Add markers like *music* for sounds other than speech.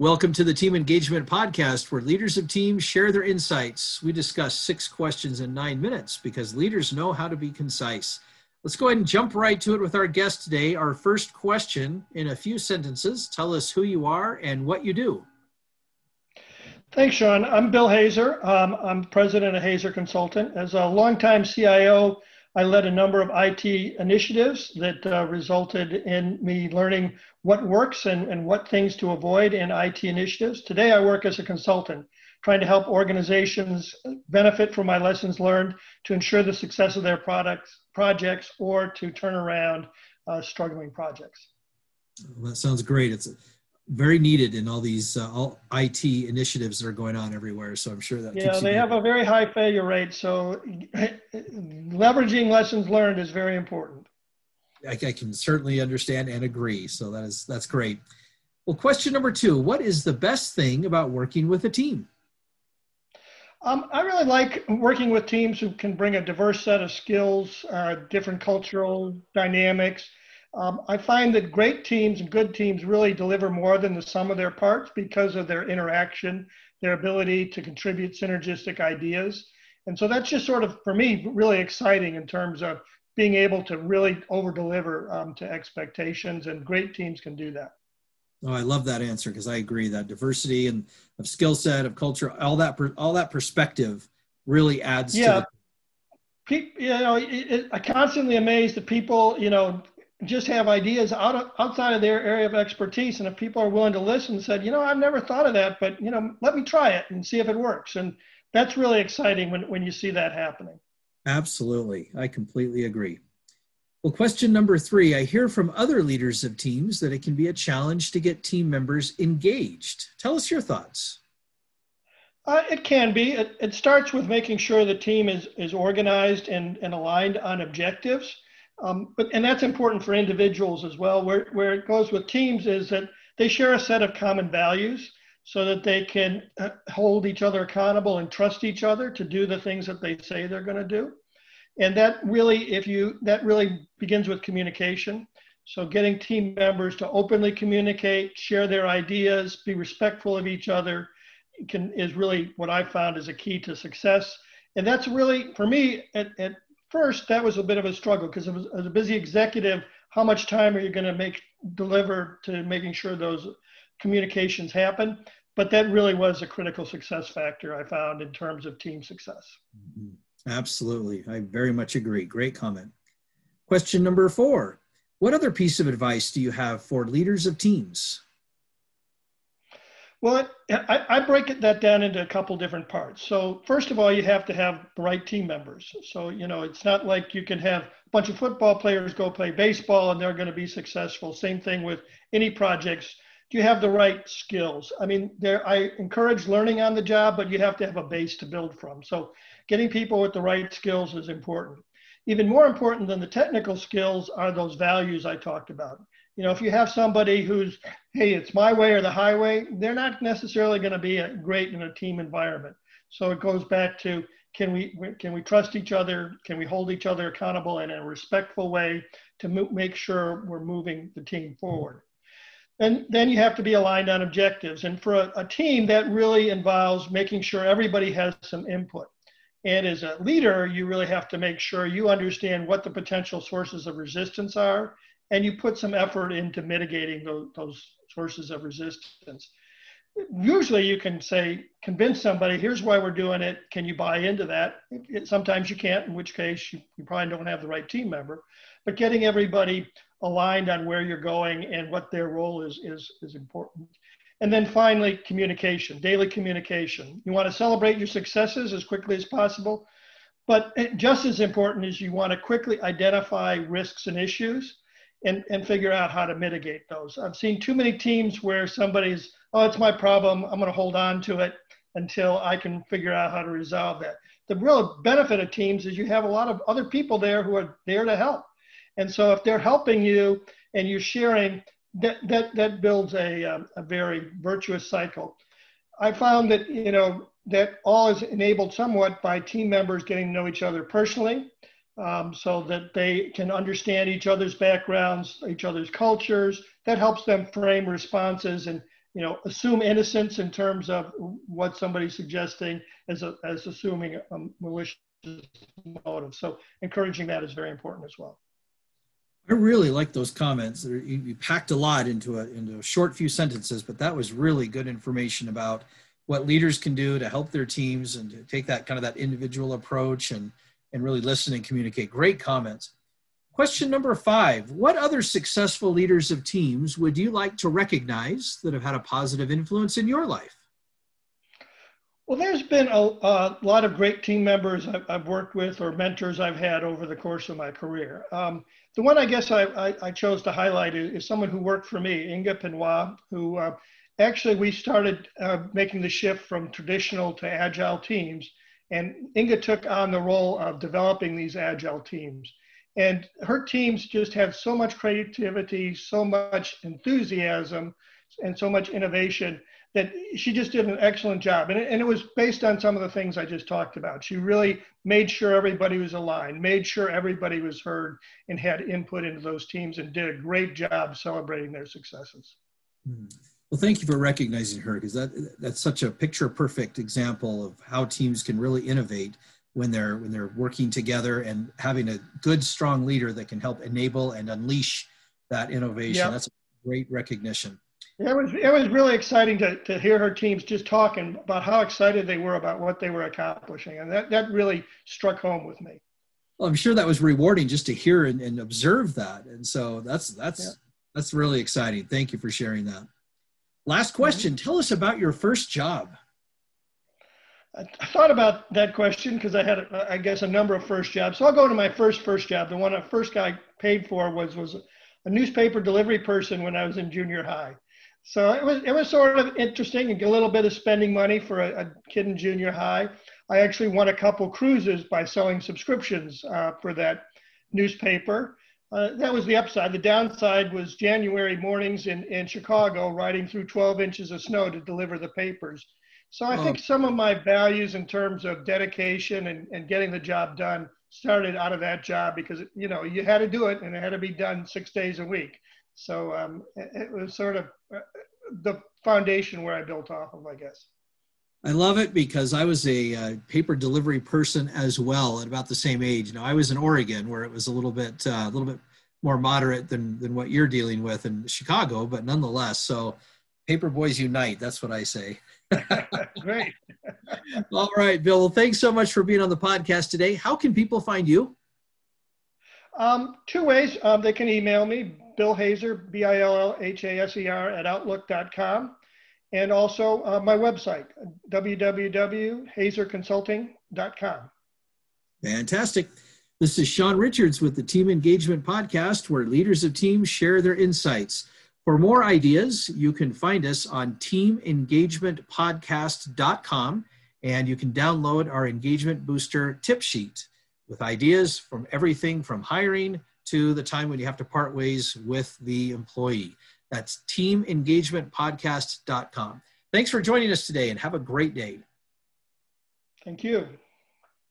Welcome to the Team Engagement Podcast, where leaders of teams share their insights. We discuss six questions in nine minutes because leaders know how to be concise. Let's go ahead and jump right to it with our guest today. Our first question in a few sentences tell us who you are and what you do. Thanks, Sean. I'm Bill Haser. Um, I'm president of Haser Consultant. As a longtime CIO, I led a number of IT initiatives that uh, resulted in me learning what works and, and what things to avoid in IT initiatives. Today, I work as a consultant, trying to help organizations benefit from my lessons learned to ensure the success of their products, projects or to turn around uh, struggling projects. Well, that sounds great. It's very needed in all these uh, all IT initiatives that are going on everywhere. So I'm sure that yeah, they have a very high failure rate. So leveraging lessons learned is very important. I, I, can certainly understand and agree. So that is that's great. Well, question number two: What is the best thing about working with a team? Um, I really like working with teams who can bring a diverse set of skills, uh, different cultural dynamics um, I find that great teams and good teams really deliver more than the sum of their parts because of their interaction, their ability to contribute synergistic ideas. And so that's just sort of, for me, really exciting in terms of being able to really over deliver um, to expectations, and great teams can do that. Oh, I love that answer because I agree that diversity and of skill set, of culture, all that, all that perspective really adds yeah. to People, you know, it, it, I constantly amazed that people, you know, just have ideas out of, outside of their area of expertise. And if people are willing to listen, said, you know, I've never thought of that, but you know, let me try it and see if it works. And that's really exciting when, when you see that happening. Absolutely. I completely agree. Well, question number three I hear from other leaders of teams that it can be a challenge to get team members engaged. Tell us your thoughts. Uh, it can be. It, it starts with making sure the team is, is organized and, and aligned on objectives. Um, but and that's important for individuals as well. Where where it goes with teams is that they share a set of common values so that they can uh, hold each other accountable and trust each other to do the things that they say they're going to do. And that really, if you that really begins with communication. So getting team members to openly communicate, share their ideas, be respectful of each other, can is really what I found is a key to success. And that's really for me at, at first that was a bit of a struggle because as a busy executive how much time are you going to make deliver to making sure those communications happen? But that really was a critical success factor i found in terms of team success. Mm-hmm. absolutely. I very much agree. Great comment. Question number four. What other piece of advice do you have for leaders of teams well, I, I break that down into a couple different parts. So first of all, you have to have the right team members. So, you know, it's not like you can have a bunch of football players go play baseball and they're going to be successful. Same thing with any projects. Do you have the right skills? I mean, there I encourage learning on the job, but you have to have a base to build from. So getting people with the right skills is important. Even more important than the technical skills are those values I talked about you know, if you have somebody who's, hey, it's my way or the highway, they're not necessarily going to be a, great in a team environment. So it goes back to can we can we trust each other? Can we hold each other accountable in a respectful way to mo- make sure we're moving the team forward? And then you have to be aligned on objectives. And for a, a team, that really involves making sure everybody has some input. And as a leader, you really have to make sure you understand what the potential sources of resistance are and you put some effort into mitigating those, those sources of resistance. Usually, you can say, convince somebody, here's why we're doing it. Can you buy into that? It, it, sometimes you can't, in which case, you, you probably don't have the right team member. But getting everybody aligned on where you're going and what their role is is, is important. And then finally, communication, daily communication. You want to celebrate your successes as quickly as possible, but eh, just as important is you want to quickly identify risks and issues and, and figure out how to mitigate those. I've seen too many teams where somebody's, oh, it's my problem. I'm going to hold on to it until I can figure out how to resolve that. The real benefit of teams is you have a lot of other people there who are there to help. And so if they're helping you and you're sharing, that, that, that builds a, um, a very virtuous cycle. I found that, you know, that all is enabled somewhat by team members getting to know each other personally um, so that they can understand each other's backgrounds, each other's cultures. That helps them frame responses and, you know, assume innocence in terms of what somebody's suggesting as, a, as assuming a malicious motive. So encouraging that is very important as well. I really like those comments. You, you packed a lot into a into a short few sentences, but that was really good information about what leaders can do to help their teams and to take that kind of that individual approach and and really listen and communicate. Great comments. Question number five What other successful leaders of teams would you like to recognize that have had a positive influence in your life? Well, there's been a, a lot of great team members I've, I've, worked with or mentors I've had over the course of my career. Um, the one I guess I, I, I, chose to highlight is, is, someone who worked for me, Inga Pinoy, who uh, actually we started uh, making the shift from traditional to agile teams. And Inga took on the role of developing these agile teams. And her teams just have so much creativity, so much enthusiasm, and so much innovation that she just did an excellent job. And it, and it was based on some of the things I just talked about. She really made sure everybody was aligned, made sure everybody was heard, and had input into those teams, and did a great job celebrating their successes. Hmm. Well, thank you for recognizing her because that that's such a picture perfect example of how teams can really innovate when they're when they're working together and having a good strong leader that can help enable and unleash that innovation. Yep. That's a great recognition. It was it was really exciting to, to hear her teams just talking about how excited they were about what they were accomplishing, and that that really struck home with me. Well, I'm sure that was rewarding just to hear and, and observe that, and so that's that's yeah. that's really exciting. Thank you for sharing that. Last question. Tell us about your first job. I thought about that question because I had, I guess, a number of first jobs. So I'll go to my first first job. The one I first got paid for was was a newspaper delivery person when I was in junior high. So it was it was sort of interesting and a little bit of spending money for a, a kid in junior high. I actually won a couple cruises by selling subscriptions uh, for that newspaper. Uh, that was the upside. The downside was January mornings in, in Chicago, riding through 12 inches of snow to deliver the papers. So I think some of my values in terms of dedication and, and getting the job done started out of that job because you know you had to do it and it had to be done six days a week. So um, it, was sort of uh, the foundation where I built off of, I guess. I love it because I was a uh, paper delivery person as well at about the same age. Now I was in Oregon where it was a little bit uh, a little bit more moderate than than what you're dealing with in Chicago, but nonetheless. So paper boys unite. That's what I say. *laughs* Great. *laughs* All right, Bill. Well, thanks so much for being on the podcast today. How can people find you? Um, two ways. Um, they can email me, Bill Haser, B I L L H A S E R, at outlook.com. And also uh, my website, www.haserconsulting.com. Fantastic. This is Sean Richards with the Team Engagement Podcast, where leaders of teams share their insights. For more ideas, you can find us on teamengagementpodcast.com and you can download our engagement booster tip sheet with ideas from everything from hiring to the time when you have to part ways with the employee. That's teamengagementpodcast.com. Thanks for joining us today and have a great day. Thank you.